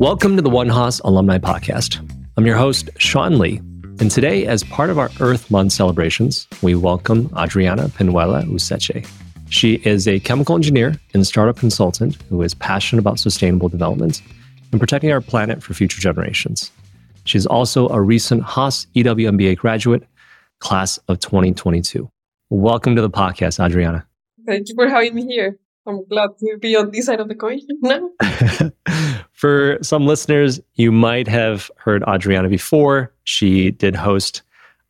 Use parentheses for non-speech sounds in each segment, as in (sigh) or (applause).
Welcome to the One Haas Alumni Podcast. I'm your host, Sean Lee. And today, as part of our Earth Month celebrations, we welcome Adriana Penuela Useche. She is a chemical engineer and startup consultant who is passionate about sustainable development and protecting our planet for future generations. She's also a recent Haas EWMBA graduate, class of 2022. Welcome to the podcast, Adriana. Thank you for having me here. I'm glad to be on this side of the coin now. (laughs) (laughs) For some listeners, you might have heard Adriana before. She did host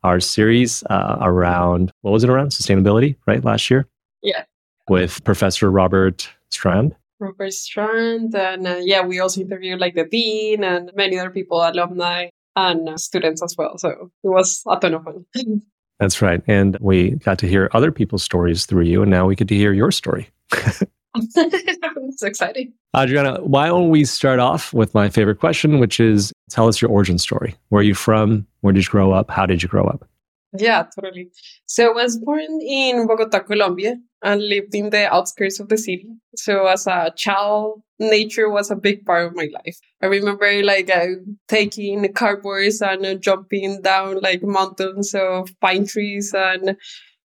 our series uh, around, what was it around? Sustainability, right? Last year? Yeah. With Professor Robert Strand. Robert Strand. And uh, yeah, we also interviewed like the dean and many other people, alumni and uh, students as well. So it was a ton of fun. (laughs) That's right. And we got to hear other people's stories through you. And now we get to hear your story. (laughs) it's exciting. Adriana, why don't we start off with my favorite question, which is tell us your origin story. Where are you from? Where did you grow up? How did you grow up? Yeah, totally. So I was born in Bogota, Colombia, and lived in the outskirts of the city. So as a child, nature was a big part of my life. I remember like uh, taking cardboards and uh, jumping down like mountains of pine trees and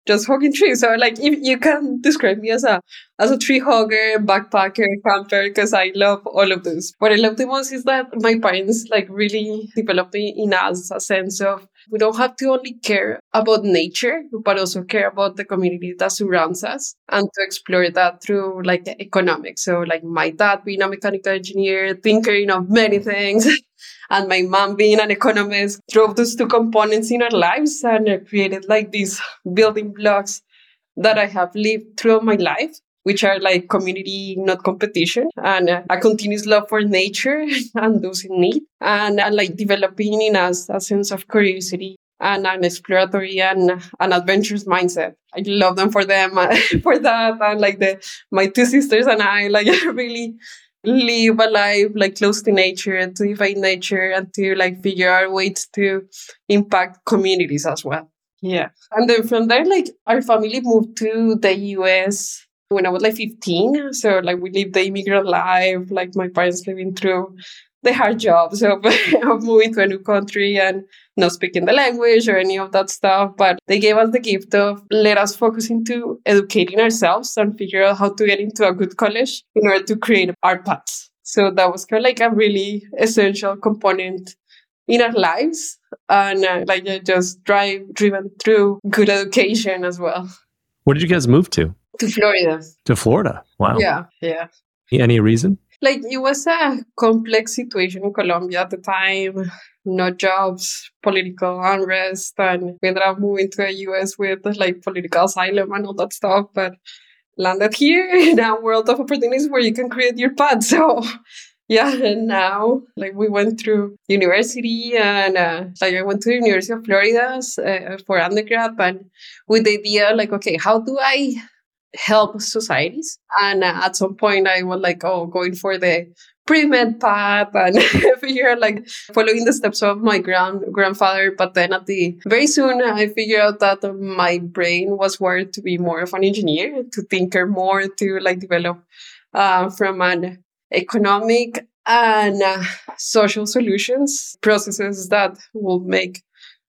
just hugging trees. So like if you can describe me as a as a tree hugger, backpacker, camper, because I love all of those. What I love the most is that my parents like really developed in us a sense of we don't have to only care about nature, but also care about the community that surrounds us and to explore that through like economics. So like my dad being a mechanical engineer, thinking of many things. And my mom being an economist drove those two components in our lives and created like these building blocks that I have lived throughout my life which are like community, not competition, and uh, a continuous love for nature (laughs) and those in need, and, and like developing in us a sense of curiosity and an exploratory and an adventurous mindset. I love them for them (laughs) for that, and like the my two sisters and I like (laughs) really live a life like close to nature and to define nature and to like figure out ways to impact communities as well. Yeah. And then from there, like our family moved to the US when I was like 15. So like we lived the immigrant life, like my parents living through the hard jobs of, (laughs) of moving to a new country and not speaking the language or any of that stuff. But they gave us the gift of let us focus into educating ourselves and figure out how to get into a good college in order to create our paths. So that was kind of like a really essential component in our lives and uh, like just drive driven through good education as well. Where did you guys move to? To Florida. To Florida. Wow. Yeah, yeah. Any reason? Like it was a complex situation in Colombia at the time. No jobs, political unrest, and we ended up moving to the US with like political asylum and all that stuff. But landed here (laughs) in a world of opportunities where you can create your path. So (laughs) yeah and now like we went through university and uh, like i went to the university of florida uh, for undergrad and with the idea like okay how do i help societies. And uh, at some point, I was like, oh, going for the pre-med path (laughs) and figure like following the steps of my grand grandfather. But then at the very soon, I figured out that my brain was wired to be more of an engineer, to tinker more, to like develop uh, from an economic and uh, social solutions processes that will make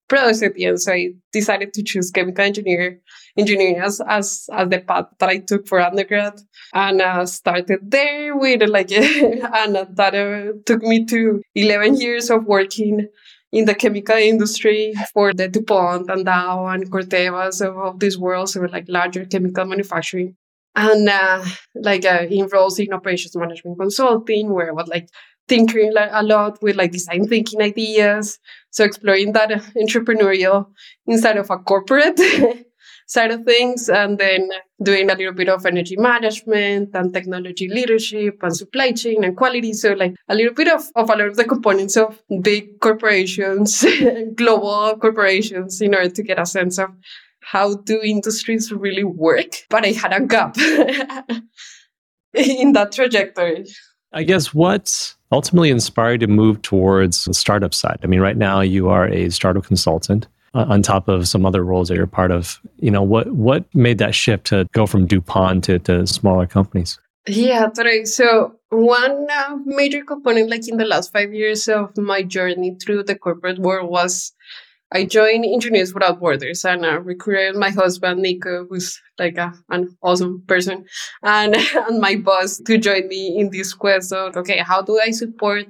products. So I decided to choose chemical engineer engineering as, as, as the path that I took for undergrad and uh, started there with like, (laughs) and that uh, took me to 11 years of working in the chemical industry for the DuPont and Dow and Corteva, of, of this world. So like larger chemical manufacturing and uh, like uh, involves in operations management consulting where I was like tinkering a lot with like design thinking ideas. So exploring that entrepreneurial inside of a corporate (laughs) side of things, and then doing a little bit of energy management and technology leadership and supply chain and quality. So like a little bit of, of a lot of the components of big corporations, (laughs) global corporations, in order to get a sense of how do industries really work. But I had a gap (laughs) in that trajectory. I guess what ultimately inspired to move towards the startup side? I mean, right now you are a startup consultant uh, on top of some other roles that you're part of. You know, what what made that shift to go from DuPont to, to smaller companies? Yeah, totally. So one uh, major component, like in the last five years of my journey through the corporate world, was I joined Engineers Without Borders and I recruited my husband, Nico, who's like a, an awesome person, and, (laughs) and my boss to join me in this quest of, okay, how do I support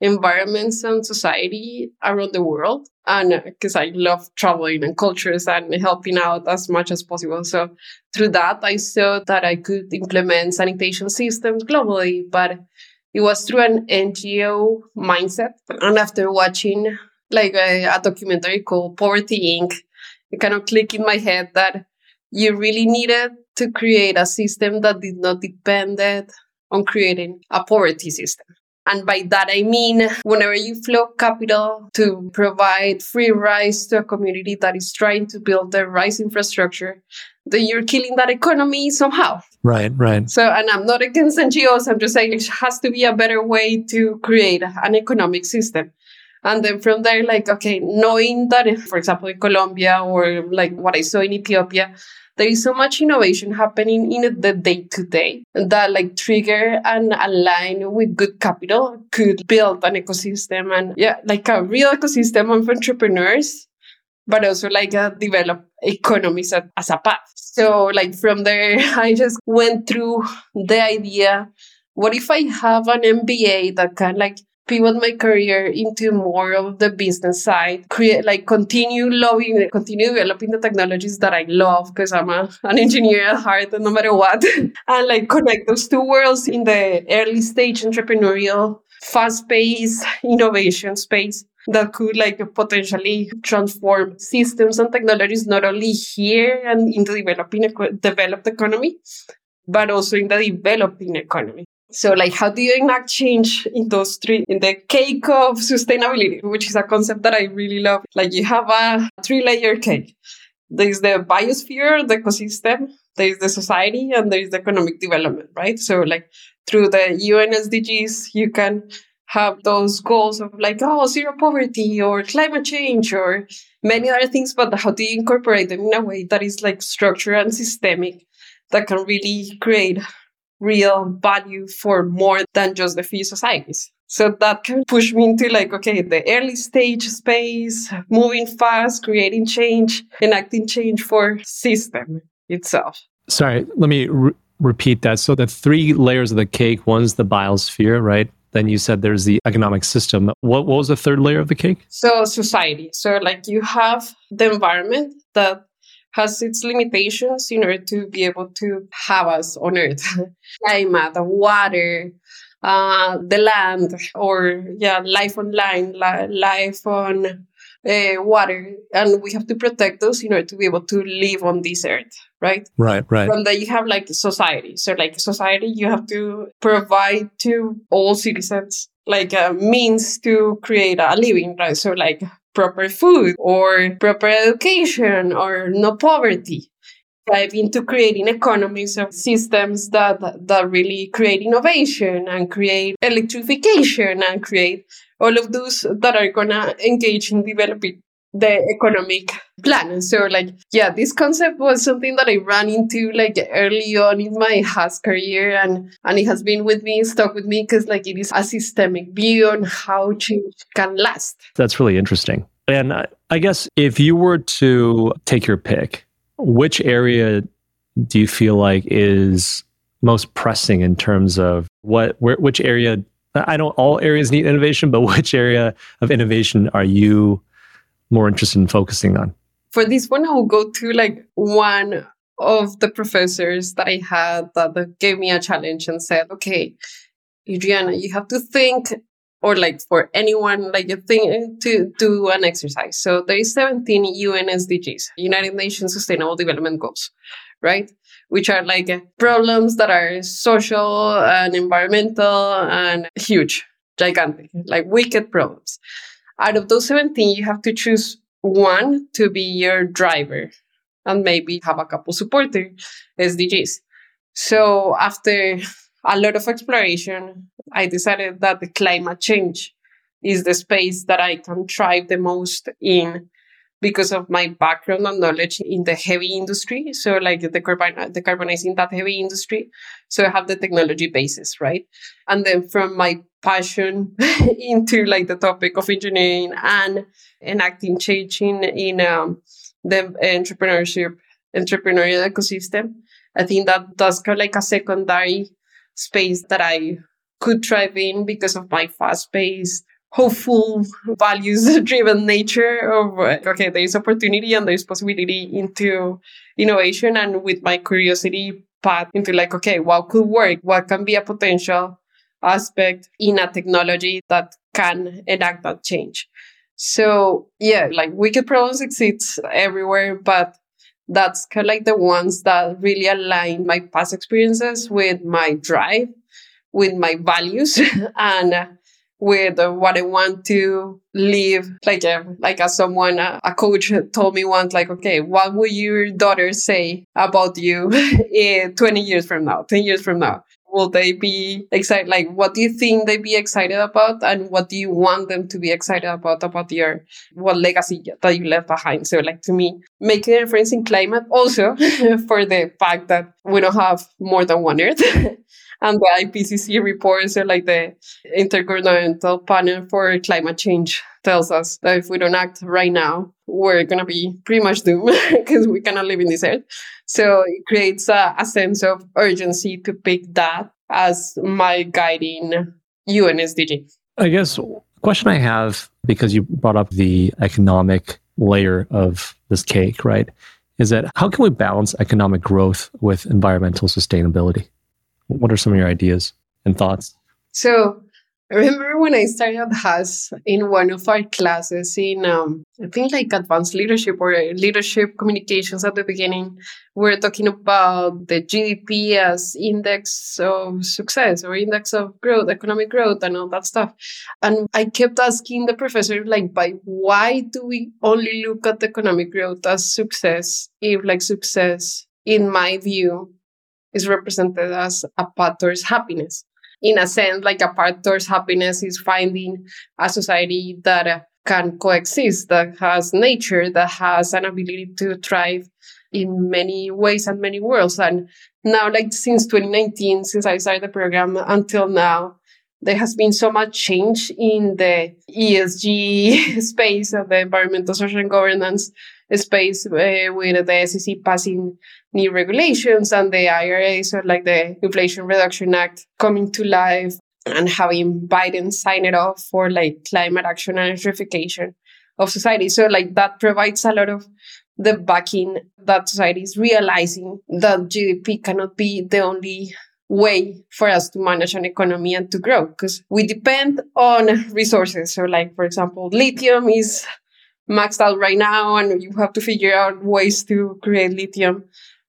environments and society around the world? And because uh, I love traveling and cultures and helping out as much as possible. So through that, I saw that I could implement sanitation systems globally, but it was through an NGO mindset. And after watching like a, a documentary called Poverty Inc. It kind of clicked in my head that you really needed to create a system that did not depend on creating a poverty system. And by that, I mean, whenever you flow capital to provide free rice to a community that is trying to build their rice infrastructure, then you're killing that economy somehow. Right, right. So, and I'm not against NGOs. I'm just saying it has to be a better way to create an economic system. And then from there, like, okay, knowing that, for example, in Colombia or like what I saw in Ethiopia, there is so much innovation happening in the day to day that like trigger and align with good capital could build an ecosystem and yeah, like a real ecosystem of entrepreneurs, but also like a develop economies as a path. So like from there, (laughs) I just went through the idea. What if I have an MBA that can like pivot my career into more of the business side, create like continue loving, continue developing the technologies that I love because I'm a, an engineer at heart no matter what, (laughs) and like connect those two worlds in the early stage entrepreneurial, fast paced innovation space that could like potentially transform systems and technologies not only here and in the developing developed economy, but also in the developing economy. So, like, how do you enact change in those three, in the cake of sustainability, which is a concept that I really love? Like, you have a three layer cake. There's the biosphere, the ecosystem, there's the society, and there's the economic development, right? So, like, through the UN SDGs, you can have those goals of like, oh, zero poverty or climate change or many other things, but how do you incorporate them in a way that is like structured and systemic that can really create real value for more than just the free societies. So that can push me into like, okay, the early stage space, moving fast, creating change, enacting change for system itself. Sorry, let me re- repeat that. So the three layers of the cake, one's the biosphere, right? Then you said there's the economic system. What, what was the third layer of the cake? So society. So like you have the environment that has its limitations in order to be able to have us on Earth. (laughs) Climate, the water, uh, the land, or yeah, life on land, li- life on uh, water, and we have to protect those in order to be able to live on this earth, right? Right, right. From there, you have like society. So, like society, you have to provide to all citizens like a means to create a living, right? So, like proper food or proper education or no poverty. Dive into creating economies of systems that that really create innovation and create electrification and create all of those that are gonna engage in developing the economic plan. So like, yeah, this concept was something that I ran into like early on in my Haas career and, and it has been with me, stuck with me because like it is a systemic view on how change can last. That's really interesting. And I guess if you were to take your pick, which area do you feel like is most pressing in terms of what, where, which area? I know all areas need innovation, but (laughs) which area of innovation are you more interested in focusing on? For this one, I'll go to like one of the professors that I had that gave me a challenge and said, okay, Adriana, you have to think, or like for anyone, like a thing to do an exercise. So there is 17 UN SDGs, United Nations Sustainable Development Goals, right? Which are like problems that are social and environmental and huge, gigantic, like wicked problems out of those 17, you have to choose one to be your driver and maybe have a couple supporter SDGs. So after a lot of exploration, I decided that the climate change is the space that I can thrive the most in because of my background and knowledge in the heavy industry. So like the carbon, decarbonizing that heavy industry. So I have the technology basis, right? And then from my passion (laughs) into like the topic of engineering and enacting change in, in um, the entrepreneurship, entrepreneurial ecosystem, I think that that's kind of like a secondary space that I could thrive in because of my fast paced hopeful values driven nature of okay there's opportunity and there's possibility into innovation and with my curiosity path into like okay what could work? What can be a potential aspect in a technology that can enact that change so yeah like wicked problems exist everywhere but that's kind of like the ones that really align my past experiences with my drive with my values (laughs) and with what I want to live. Like, uh, like as someone, uh, a coach told me once, like, okay, what will your daughter say about you in (laughs) 20 years from now, 10 years from now? Will they be excited? Like, what do you think they be excited about? And what do you want them to be excited about, about your, what legacy that you left behind? So like to me, making a difference in climate also (laughs) for the fact that we don't have more than one earth. (laughs) and the IPCC reports are like the Intergovernmental Panel for Climate Change tells us that if we don't act right now, we're going to be pretty much doomed (laughs) because we cannot live in this earth. So it creates a, a sense of urgency to pick that as my guiding UN SDG. I guess question I have because you brought up the economic layer of this cake, right? Is that how can we balance economic growth with environmental sustainability? What are some of your ideas and thoughts? So, I remember when I started Haas in one of our classes in, um, I think like advanced leadership or leadership communications at the beginning, we are talking about the GDP as index of success or index of growth, economic growth, and all that stuff. And I kept asking the professor, like, by why do we only look at economic growth as success if, like, success, in my view, is represented as a path towards happiness. In a sense, like a path towards happiness is finding a society that uh, can coexist, that has nature, that has an ability to thrive in many ways and many worlds. And now, like since 2019, since I started the program until now, there has been so much change in the ESG (laughs) space of the environmental social and governance space uh, with the SEC passing new regulations and the IRA, so like the Inflation Reduction Act coming to life and having Biden sign it off for like climate action and electrification of society. So like that provides a lot of the backing that society is realizing that GDP cannot be the only way for us to manage an economy and to grow because we depend on resources. So like, for example, lithium is maxed out right now and you have to figure out ways to create lithium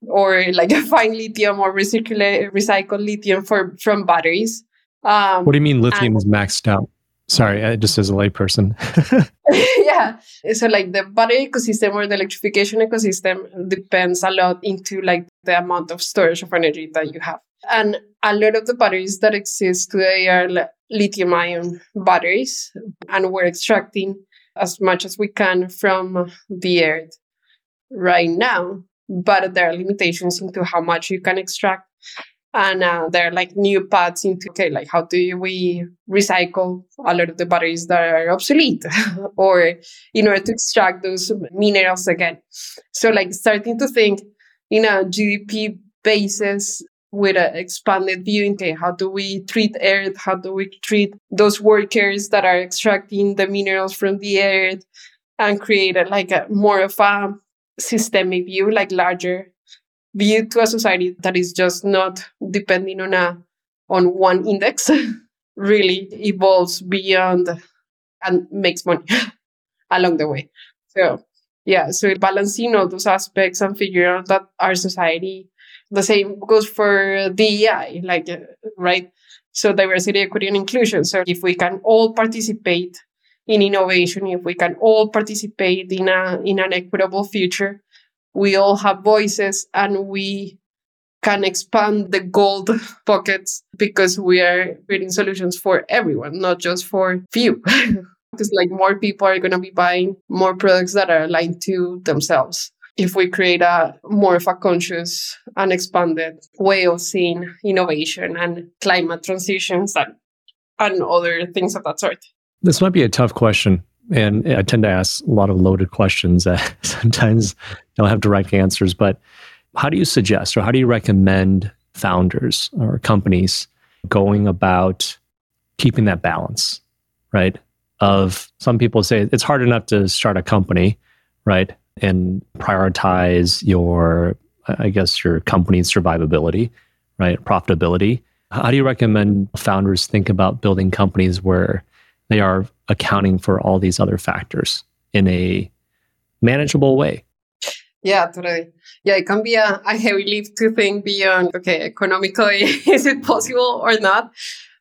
or like (laughs) find lithium or recirculate recycle lithium for from batteries. Um, what do you mean lithium and, is maxed out? Sorry, just as a layperson. (laughs) (laughs) yeah. So like the battery ecosystem or the electrification ecosystem depends a lot into like the amount of storage of energy that you have. And a lot of the batteries that exist today are lithium ion batteries. And we're extracting as much as we can from the earth right now but there are limitations into how much you can extract. And uh, there are like new paths into okay like how do we recycle a lot of the batteries that are obsolete (laughs) or in order to extract those minerals again? So like starting to think in a gdp basis with an expanded view into how do we treat earth how do we treat those workers that are extracting the minerals from the earth and create a, like a more of a systemic view, like larger view to a society that is just not depending on a on one index, (laughs) really evolves beyond and makes money (laughs) along the way. So yeah, so balancing all those aspects and figuring out that our society, the same goes for DEI, like uh, right. So diversity, equity, and inclusion. So if we can all participate in innovation, if we can all participate in a in an equitable future, we all have voices and we can expand the gold (laughs) pockets because we are creating solutions for everyone, not just for few. (laughs) because like more people are going to be buying more products that are aligned to themselves if we create a more of a conscious and expanded way of seeing innovation and climate transitions and, and other things of that sort. This might be a tough question. And I tend to ask a lot of loaded questions that (laughs) sometimes don't have direct answers. But how do you suggest or how do you recommend founders or companies going about keeping that balance, right? Of some people say it's hard enough to start a company, right? And prioritize your, I guess, your company's survivability, right? Profitability. How do you recommend founders think about building companies where they are accounting for all these other factors in a manageable way? Yeah, totally. Yeah, it can be a, heavy lift to think beyond, okay, economically, (laughs) is it possible or not?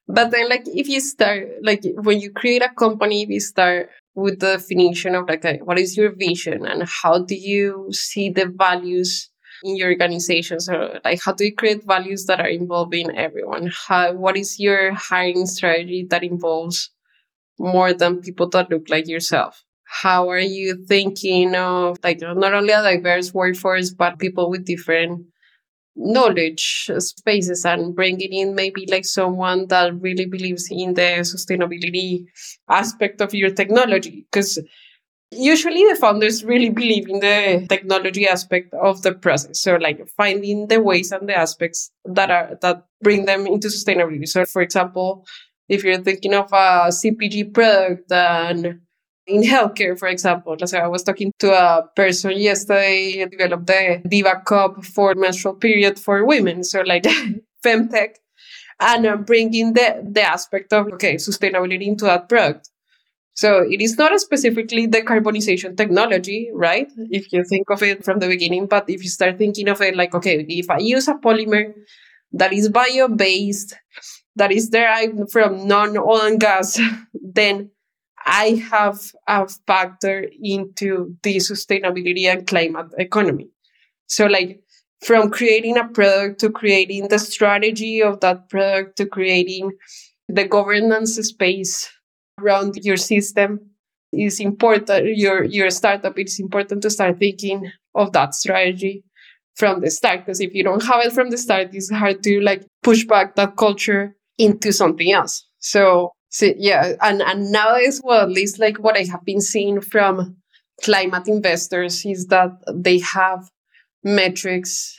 But then, like, if you start, like, when you create a company, we start with the definition of, like, what is your vision and how do you see the values in your organization? So, like, how do you create values that are involving everyone? How, what is your hiring strategy that involves more than people that look like yourself? How are you thinking of like not only a diverse workforce, but people with different knowledge spaces and bringing in maybe like someone that really believes in the sustainability aspect of your technology? Because usually the founders really believe in the technology aspect of the process so like finding the ways and the aspects that are that bring them into sustainability so for example if you're thinking of a CPG product and in (laughs) healthcare, for example, let's say I was talking to a person yesterday, developed the Diva Cup for menstrual period for women. So like (laughs) femtech and uh, bringing the, the aspect of, okay, sustainability into that product. So it is not specifically decarbonization technology, right? If you think of it from the beginning, but if you start thinking of it like, okay, if I use a polymer that is bio-based, that is derived from non-oil and gas, (laughs) then I have a factor into the sustainability and climate economy. So like from creating a product to creating the strategy of that product to creating the governance space around your system is important your your startup it's important to start thinking of that strategy from the start because if you don't have it from the start it's hard to like push back that culture into something else. So, so yeah, and, and nowadays, well, at least like what I have been seeing from climate investors is that they have metrics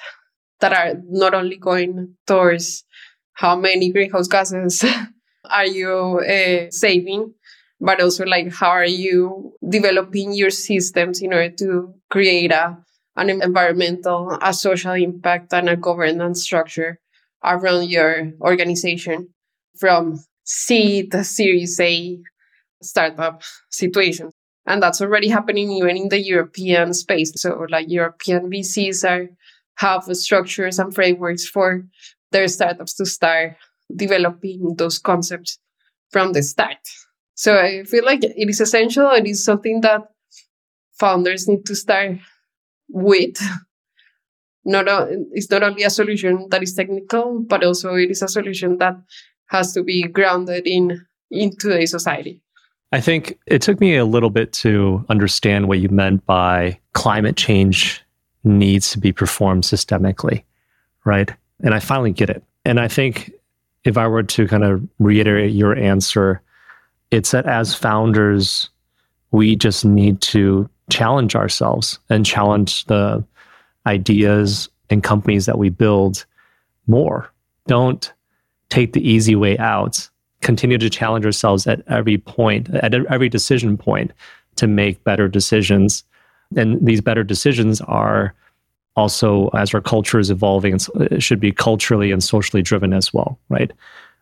that are not only going towards how many greenhouse gases (laughs) are you uh, saving, but also like how are you developing your systems in order to create a an environmental, a social impact, and a governance structure around your organization from seed the Series A startup situation. And that's already happening even in the European space. So like European VCs are have structures and frameworks for their startups to start developing those concepts from the start. So I feel like it is essential. It is something that founders need to start with not a, it's not only a solution that is technical, but also it is a solution that has to be grounded in in today's society. I think it took me a little bit to understand what you meant by climate change needs to be performed systemically, right? And I finally get it. And I think if I were to kind of reiterate your answer, it's that as founders, we just need to challenge ourselves and challenge the ideas and companies that we build more. Don't take the easy way out. Continue to challenge ourselves at every point, at every decision point to make better decisions. And these better decisions are also, as our culture is evolving, it should be culturally and socially driven as well, right?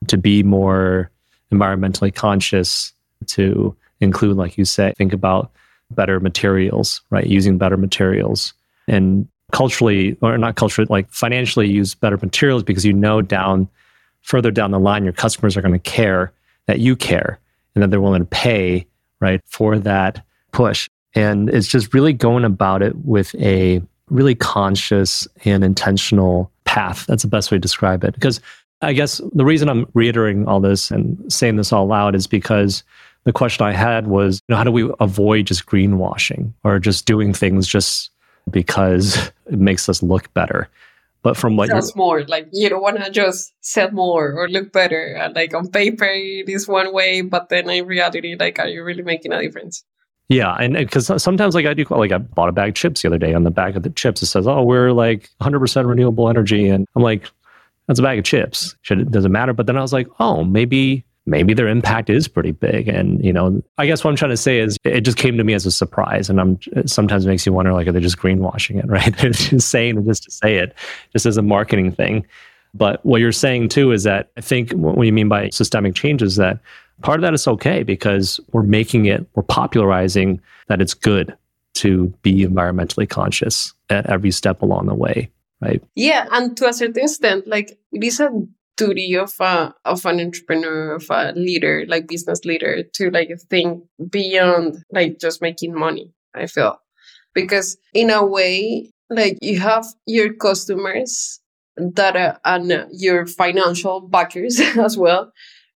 To be more environmentally conscious, to include, like you say, think about better materials, right? Using better materials and culturally or not culturally like financially use better materials because you know down further down the line your customers are going to care that you care and that they're willing to pay right for that push. And it's just really going about it with a really conscious and intentional path. That's the best way to describe it. Because i guess the reason i'm reiterating all this and saying this all loud is because the question I had was, you know, how do we avoid just greenwashing or just doing things just because it makes us look better? But from what sells more, like you don't want to just sell more or look better. Uh, like on paper, it is one way, but then in reality, like, are you really making a difference? Yeah, and because sometimes like I do, like I bought a bag of chips the other day. On the back of the chips, it says, "Oh, we're like 100% renewable energy," and I'm like, "That's a bag of chips. Should it doesn't matter." But then I was like, "Oh, maybe maybe their impact is pretty big." And you know, I guess what I'm trying to say is, it just came to me as a surprise, and I'm it sometimes makes you wonder, like, are they just greenwashing it, (laughs) right? They're just saying it just to say it, just as a marketing thing. But what you're saying too is that I think what you mean by systemic change is that part of that is okay because we're making it, we're popularizing that it's good to be environmentally conscious at every step along the way, right? Yeah, and to a certain extent, like it is a duty of a of an entrepreneur, of a leader, like business leader, to like think beyond like just making money. I feel because in a way, like you have your customers that are, and your financial backers (laughs) as well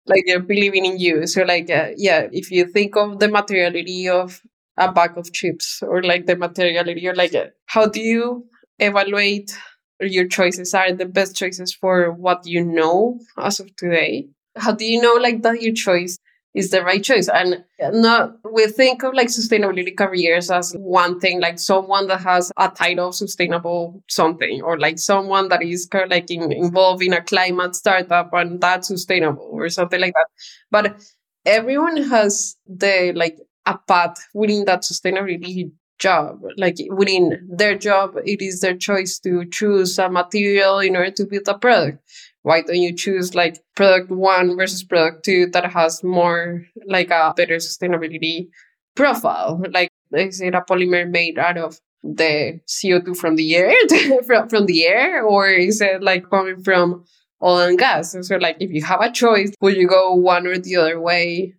like they're believing in you. So like uh, yeah, if you think of the materiality of a bag of chips or like the materiality or like uh, how do you evaluate your choices are the best choices for what you know as of today? How do you know like that your choice is the right choice. And not we think of like sustainability careers as one thing, like someone that has a title of sustainable something, or like someone that is kind of like in, involved in a climate startup and that's sustainable or something like that. But everyone has the like a path within that sustainability job like within their job it is their choice to choose a material in order to build a product why don't you choose like product one versus product two that has more like a better sustainability profile? Like, is it a polymer made out of the CO2 from the air, (laughs) from, the air, or is it like coming from oil and gas? So, like, if you have a choice, will you go one or the other way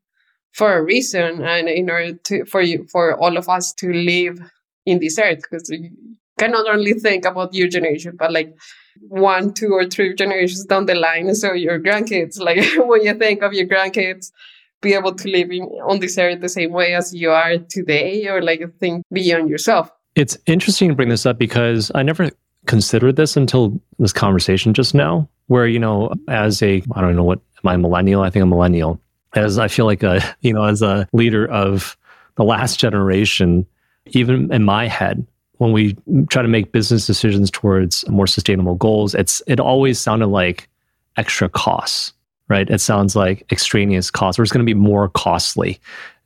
for a reason, and in order to for you for all of us to live in this earth? Because you cannot only think about your generation, but like one, two, or three generations down the line. So your grandkids, (laughs) like when you think of your grandkids, be able to live in, on this earth the same way as you are today, or like think beyond yourself. It's interesting to bring this up because I never considered this until this conversation just now, where, you know, as a, I don't know what, am I millennial? I think I'm millennial. As I feel like a, you know, as a leader of the last generation, even in my head, when we try to make business decisions towards more sustainable goals, it's it always sounded like extra costs, right? It sounds like extraneous costs, or it's going to be more costly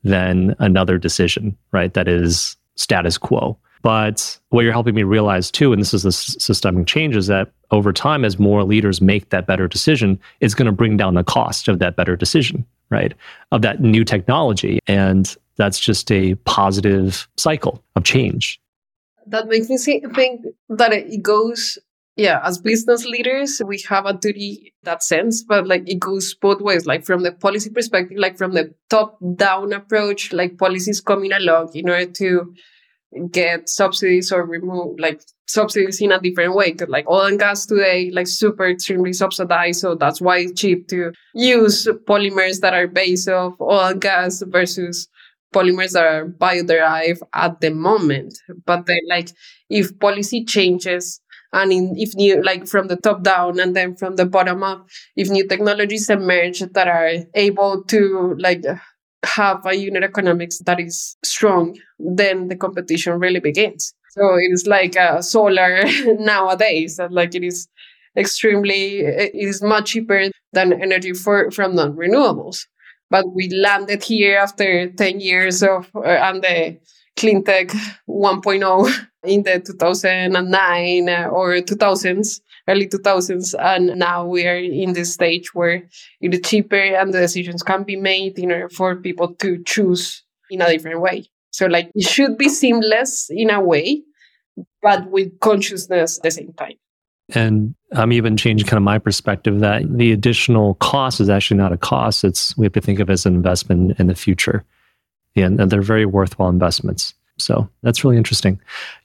than another decision, right? That is status quo. But what you're helping me realize too, and this is the systemic change, is that over time, as more leaders make that better decision, it's going to bring down the cost of that better decision, right? Of that new technology. And that's just a positive cycle of change that makes me think that it goes yeah as business leaders we have a duty that sense but like it goes both ways like from the policy perspective like from the top down approach like policies coming along in order to get subsidies or remove like subsidies in a different way because like oil and gas today like super extremely subsidized so that's why it's cheap to use polymers that are based off oil and gas versus polymers that are bio-derived at the moment. But then, like, if policy changes and in, if new, like from the top down and then from the bottom up, if new technologies emerge that are able to like have a unit economics that is strong, then the competition really begins. So it is like solar (laughs) nowadays, that like it is extremely, it is much cheaper than energy for from non-renewables but we landed here after 10 years of uh, and the clean tech 1.0 in the 2009 uh, or 2000s early 2000s and now we are in this stage where it is cheaper and the decisions can be made in order for people to choose in a different way so like it should be seamless in a way but with consciousness at the same time and I'm even changing kind of my perspective that the additional cost is actually not a cost. It's we have to think of it as an investment in the future. And, and they're very worthwhile investments. So that's really interesting.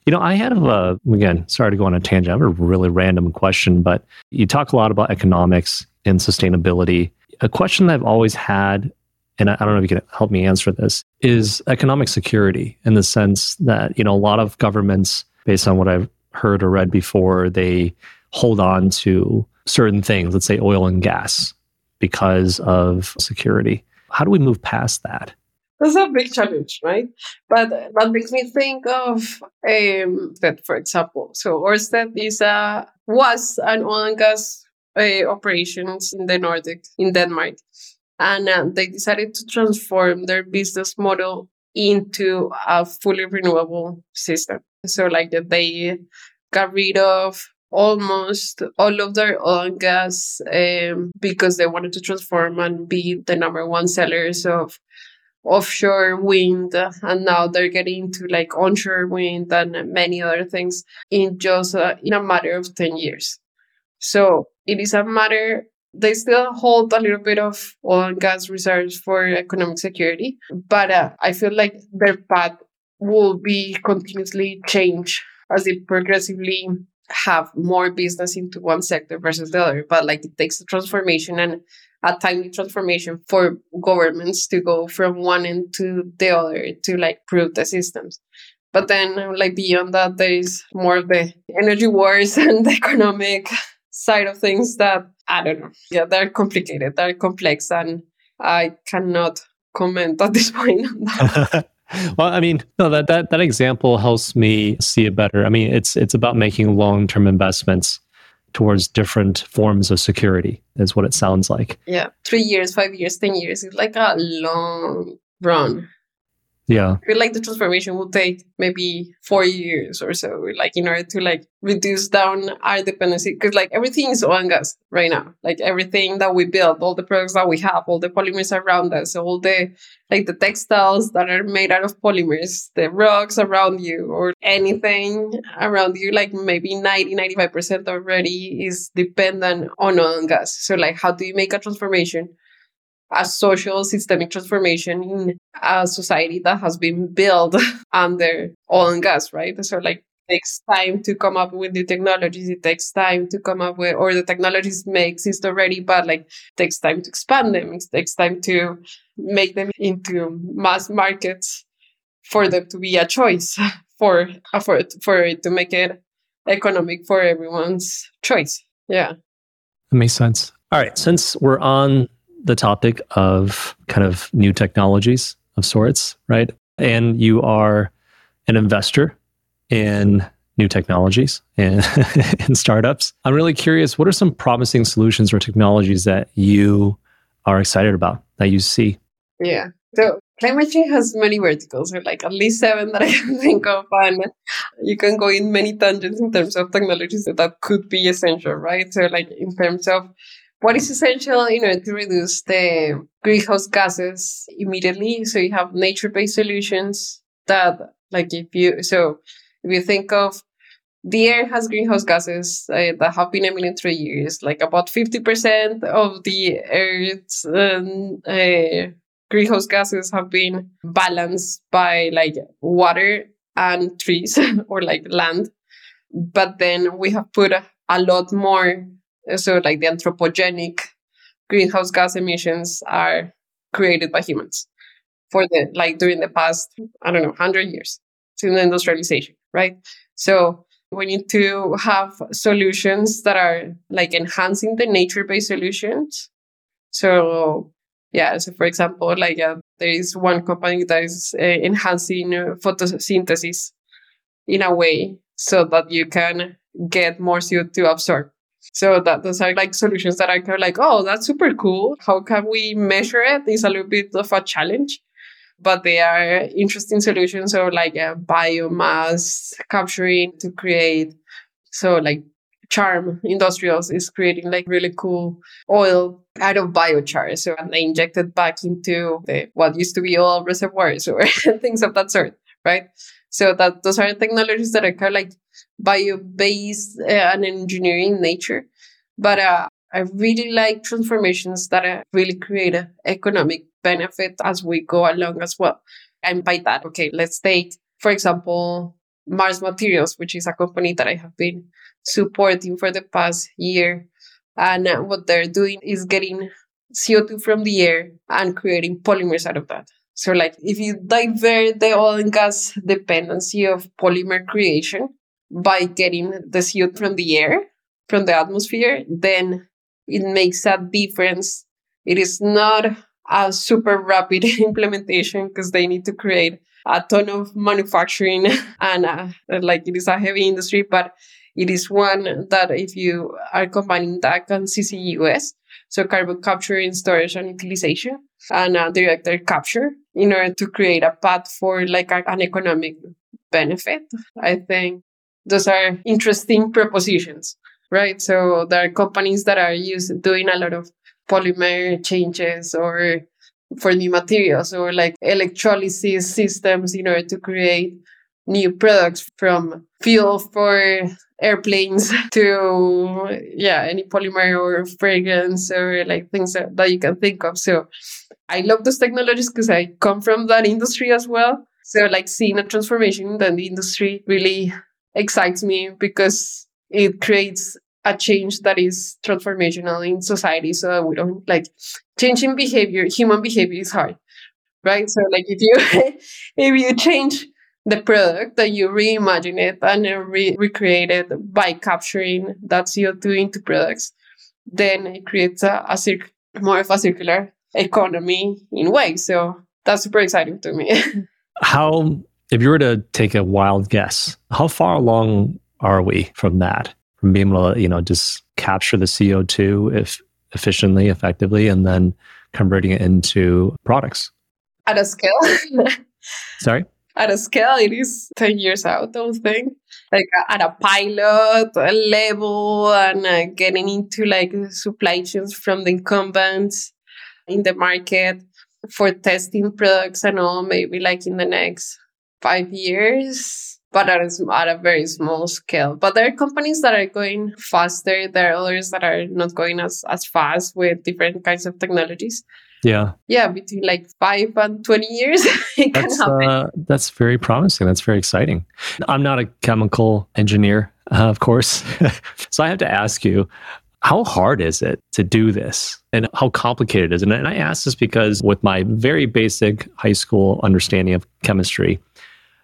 You know, I had a, again, sorry to go on a tangent. I have a really random question, but you talk a lot about economics and sustainability. A question that I've always had and I don't know if you can help me answer this, is economic security in the sense that, you know, a lot of governments, based on what I've heard or read before, they hold on to certain things, let's say oil and gas, because of security. How do we move past that? That's a big challenge, right? But that makes me think of um, that, for example. So Orsted is a was an oil and gas uh, operations in the Nordic in Denmark, and uh, they decided to transform their business model into a fully renewable system. So, like they got rid of almost all of their oil and gas um, because they wanted to transform and be the number one sellers of offshore wind and now they're getting into like onshore wind and many other things in just uh, in a matter of 10 years. So it is a matter they still hold a little bit of oil and gas reserves for economic security but uh, i feel like their path will be continuously change as they progressively have more business into one sector versus the other but like it takes a transformation and a timely transformation for governments to go from one end to the other to like prove the systems. But then, like beyond that, there is more of the energy wars (laughs) and the economic side of things that I don't know. Yeah, they're complicated, they're complex, and I cannot comment at this (laughs) point on that. (laughs) well, I mean, no, that, that that example helps me see it better. I mean, it's it's about making long term investments towards different forms of security is what it sounds like. Yeah three years five years ten years. It's like a long run yeah I feel like the transformation will take maybe four years or so, like in order to like reduce down our dependency. Because like everything is on gas right now. Like everything that we build, all the products that we have, all the polymers around us, all the like the textiles that are made out of polymers, the rugs around you, or anything around you, like maybe 90, 95% already is dependent on oil and gas. So like how do you make a transformation? A social systemic transformation in a society that has been built (laughs) under oil and gas, right? So like takes time to come up with new technologies. It takes time to come up with, or the technologies may exist already, but like takes time to expand them. It takes time to make them into mass markets for them to be a choice (laughs) for for for it to make it economic for everyone's choice. Yeah, that makes sense. All right, since we're on the topic of kind of new technologies of sorts, right? And you are an investor in new technologies and (laughs) in startups. I'm really curious what are some promising solutions or technologies that you are excited about that you see? Yeah. So climate change has many verticals, or like at least seven that I can (laughs) think of, and you can go in many tangents in terms of technologies that could be essential, right? So, like in terms of what is essential in order to reduce the greenhouse gases immediately. So you have nature-based solutions that, like, if you so if you think of the air has greenhouse gases uh, that have been emitted through years, like about fifty percent of the Earth's uh, greenhouse gases have been balanced by like water and trees (laughs) or like land. But then we have put a, a lot more so, like the anthropogenic greenhouse gas emissions are created by humans for the like during the past I don't know hundred years since the industrialization, right? So we need to have solutions that are like enhancing the nature-based solutions. So yeah, so for example, like uh, there is one company that is uh, enhancing uh, photosynthesis in a way so that you can get more CO2 absorbed. So that those are like solutions that are kind of like, oh, that's super cool. How can we measure it? It's a little bit of a challenge, but they are interesting solutions. Or like a biomass capturing to create. So like Charm Industrials is creating like really cool oil out of biochar. So and they inject it back into the, what used to be oil reservoirs or (laughs) things of that sort, right? So that those are technologies that are kind of like bio-based uh, and engineering nature. But uh, I really like transformations that uh, really create an economic benefit as we go along as well. And by that, okay, let's take, for example, Mars Materials, which is a company that I have been supporting for the past year. And uh, what they're doing is getting CO2 from the air and creating polymers out of that. So, like, if you divert the oil and gas dependency of polymer creation by getting the CO2 from the air, from the atmosphere, then it makes a difference. It is not a super rapid (laughs) implementation because they need to create a ton of manufacturing (laughs) and uh, like it is a heavy industry, but it is one that if you are combining DAC and CCUS, so carbon capture and storage and utilization and uh, direct air capture in order to create a path for like a, an economic benefit. I think those are interesting propositions, right? So there are companies that are used doing a lot of polymer changes or for new materials or like electrolysis systems in order to create new products from fuel for airplanes (laughs) to yeah any polymer or fragrance or like things that, that you can think of. So i love those technologies because i come from that industry as well. So like seeing a transformation in the industry really excites me because it creates a change that is transformational in society. So we don't like changing behavior human behavior is hard right? So like if you (laughs) if you change the product that you reimagine it and re- recreate it by capturing that CO2 into products, then it creates a, a circ- more of a circular economy in ways. So that's super exciting to me. (laughs) how, if you were to take a wild guess, how far along are we from that? From being able to, you know, just capture the CO2 if efficiently, effectively, and then converting it into products? At a scale. (laughs) Sorry? At a scale, it is 10 years out, I would think. Like at a pilot level and uh, getting into like supply chains from the incumbents in the market for testing products and all, maybe like in the next five years, but at a, at a very small scale. But there are companies that are going faster. There are others that are not going as, as fast with different kinds of technologies. Yeah. Yeah, between like five and 20 years. (laughs) It that's, can happen. uh, that's very promising. That's very exciting. I'm not a chemical engineer, uh, of course. (laughs) so I have to ask you, how hard is it to do this and how complicated is it? And I ask this because with my very basic high school understanding of chemistry,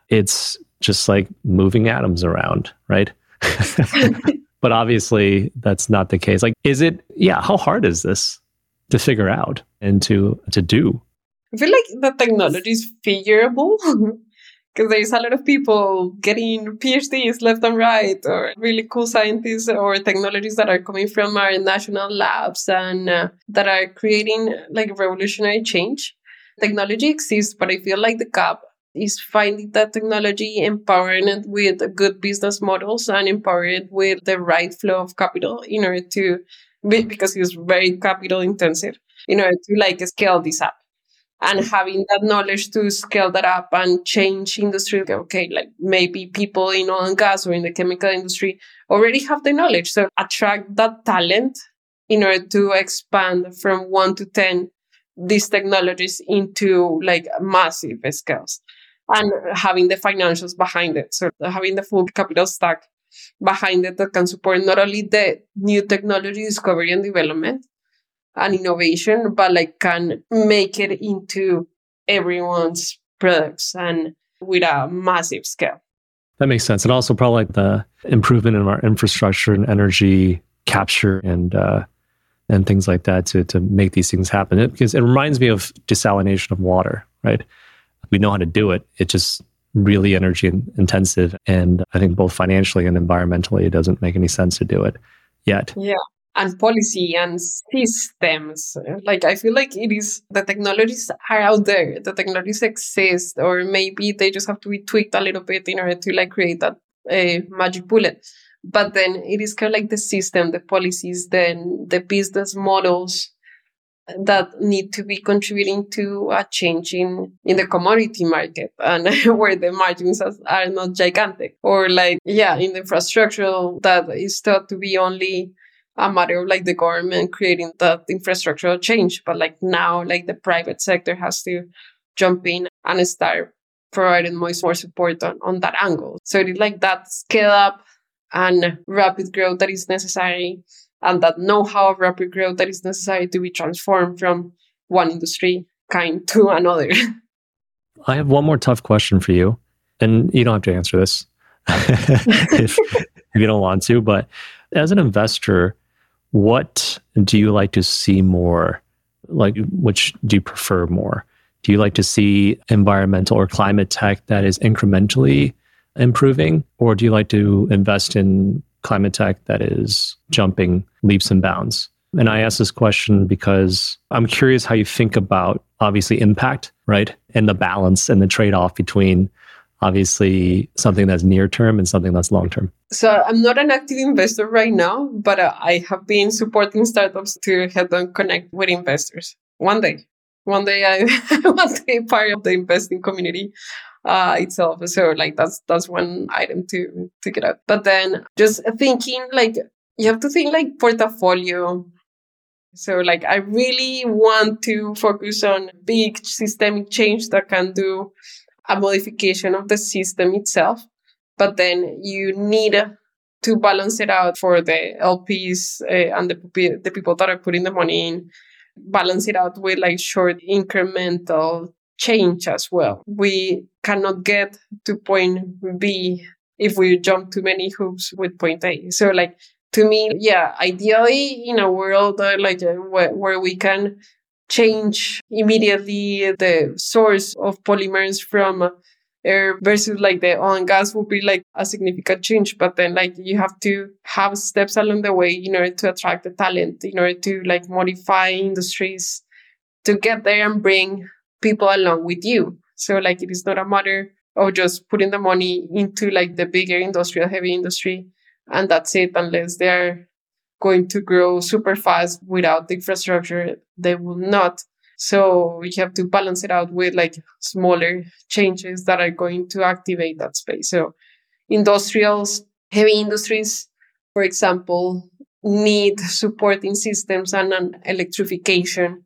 it's just like moving atoms around, right? (laughs) but obviously that's not the case. Like, is it, yeah, how hard is this? To figure out and to to do. I feel like the technology is figurable (laughs) because there's a lot of people getting PhDs left and right, or really cool scientists or technologies that are coming from our national labs and uh, that are creating like revolutionary change. Technology exists, but I feel like the gap is finding that technology, empowering it with good business models, and empowering it with the right flow of capital in order to because it's very capital intensive. In order to like scale this up. And having that knowledge to scale that up and change industry okay like maybe people in oil and gas or in the chemical industry already have the knowledge. So attract that talent in order to expand from 1 to 10 these technologies into like massive scales. And having the financials behind it. So having the full capital stack behind it that can support not only the new technology discovery and development and innovation, but like can make it into everyone's products and with a massive scale. That makes sense. And also probably like the improvement in our infrastructure and energy capture and uh, and things like that to to make these things happen. It, because it reminds me of desalination of water, right? We know how to do it. It just really energy intensive. And I think both financially and environmentally, it doesn't make any sense to do it yet. Yeah. And policy and systems. Like, I feel like it is the technologies are out there, the technologies exist, or maybe they just have to be tweaked a little bit in order to like create that uh, magic bullet. But then it is kind of like the system, the policies, then the business models that need to be contributing to a change in, in the commodity market (laughs) and where the margins are not gigantic. Or like yeah in the infrastructure that is thought to be only a matter of like the government creating that infrastructural change. But like now like the private sector has to jump in and start providing more, more support on, on that angle. So it is like that scale up and rapid growth that is necessary and that know-how of rapid growth that is necessary to be transformed from one industry kind to (laughs) another. I have one more tough question for you, and you don't have to answer this (laughs) if, if you don't want to. But as an investor, what do you like to see more? Like, which do you prefer more? Do you like to see environmental or climate tech that is incrementally improving, or do you like to invest in climate tech that is jumping leaps and bounds? And I ask this question because I'm curious how you think about obviously impact, right? And the balance and the trade off between obviously something that's near term and something that's long term. So I'm not an active investor right now, but uh, I have been supporting startups to help them connect with investors. One day, one day I want to be part of the investing community uh, itself. So like that's that's one item to to get out. But then just thinking like you have to think like portfolio so, like, I really want to focus on big systemic change that can do a modification of the system itself. But then you need to balance it out for the LPs uh, and the, the people that are putting the money in, balance it out with like short incremental change as well. We cannot get to point B if we jump too many hoops with point A. So, like, to me, yeah, ideally in a world uh, like uh, where, where we can change immediately the source of polymers from air versus like the oil and gas would be like a significant change. But then like you have to have steps along the way in order to attract the talent, in order to like modify industries to get there and bring people along with you. So like it is not a matter of just putting the money into like the bigger industrial heavy industry and that's it unless they're going to grow super fast without the infrastructure they will not so we have to balance it out with like smaller changes that are going to activate that space so industrials heavy industries for example need supporting systems and an electrification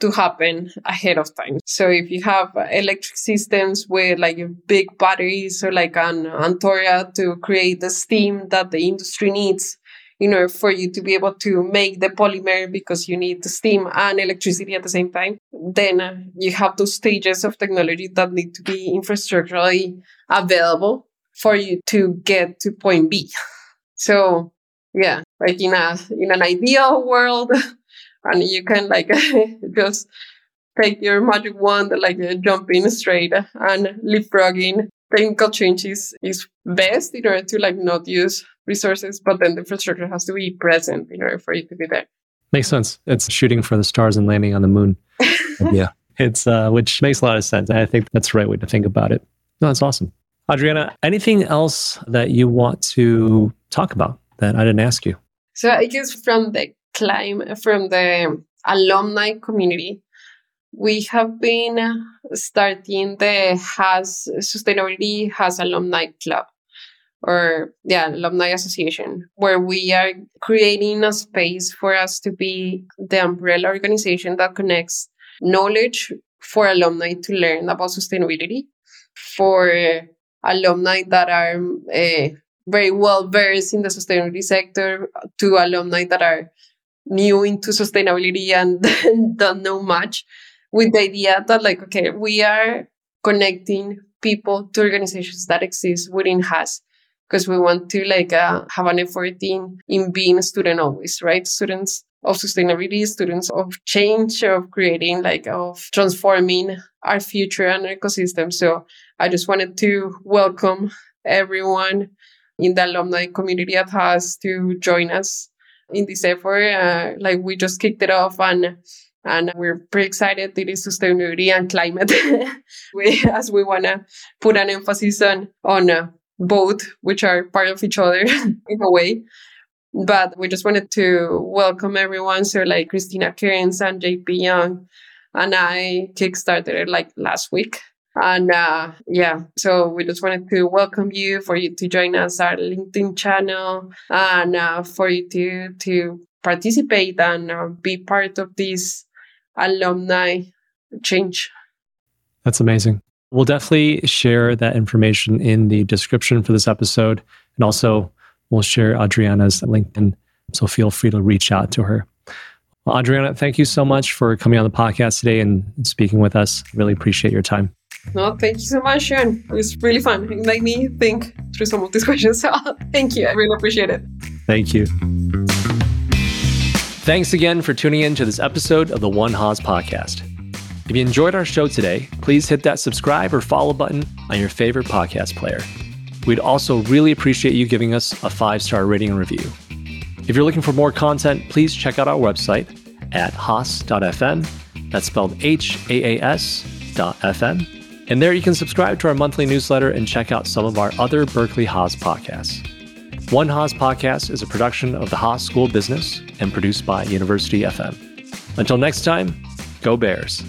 to happen ahead of time. So if you have electric systems with like big batteries or like an Antora to create the steam that the industry needs in order for you to be able to make the polymer because you need the steam and electricity at the same time, then uh, you have those stages of technology that need to be infrastructurally available for you to get to point B. (laughs) So yeah, like in a in an ideal world, (laughs) and you can like (laughs) just take your magic wand, like uh, jump in straight and leapfrogging. Technical changes is best in order to like not use resources, but then the infrastructure has to be present in order for you to be there. Makes sense. It's shooting for the stars and landing on the moon. (laughs) yeah. It's uh, which makes a lot of sense. I think that's the right way to think about it. No, that's awesome. Adriana, anything else that you want to talk about that I didn't ask you? So I guess from the climb from the alumni community, we have been starting the Haas sustainability Haas alumni club or yeah alumni association where we are creating a space for us to be the umbrella organization that connects knowledge for alumni to learn about sustainability for alumni that are uh, very well versed in the sustainability sector to alumni that are new into sustainability and (laughs) don't know much with the idea that like okay we are connecting people to organizations that exist within Haas because we want to like uh, have an effort in in being a student always right? Students of sustainability students of change of creating like of transforming our future and our ecosystem. So i just wanted to welcome everyone in the alumni community that has to join us in this effort. Uh, like we just kicked it off and and we're pretty excited. It is sustainability and climate. (laughs) We, as we want to put an emphasis on on uh, both which are part of each other (laughs) in a way. But we just wanted to welcome everyone so like christina cairns and jp young and i kickstarted it like last week and uh, yeah, so we just wanted to welcome you for you to join us our LinkedIn channel and uh, for you to to participate and uh, be part of this alumni change. That's amazing. We'll definitely share that information in the description for this episode, and also we'll share Adriana's LinkedIn So feel free to reach out to her. Well, Adriana, thank you so much for coming on the podcast today and speaking with us. Really appreciate your time. No, thank you so much, Sean. It was really fun. It made me think through some of these (laughs) questions. So (laughs) thank you. I really appreciate it. Thank you. Thanks again for tuning in to this episode of the One Haas podcast. If you enjoyed our show today, please hit that subscribe or follow button on your favorite podcast player. We'd also really appreciate you giving us a five star rating and review. If you're looking for more content, please check out our website at haas.fm. That's spelled H A A S.fm. And there you can subscribe to our monthly newsletter and check out some of our other Berkeley Haas podcasts. One Haas podcast is a production of the Haas School of Business and produced by University FM. Until next time, go Bears.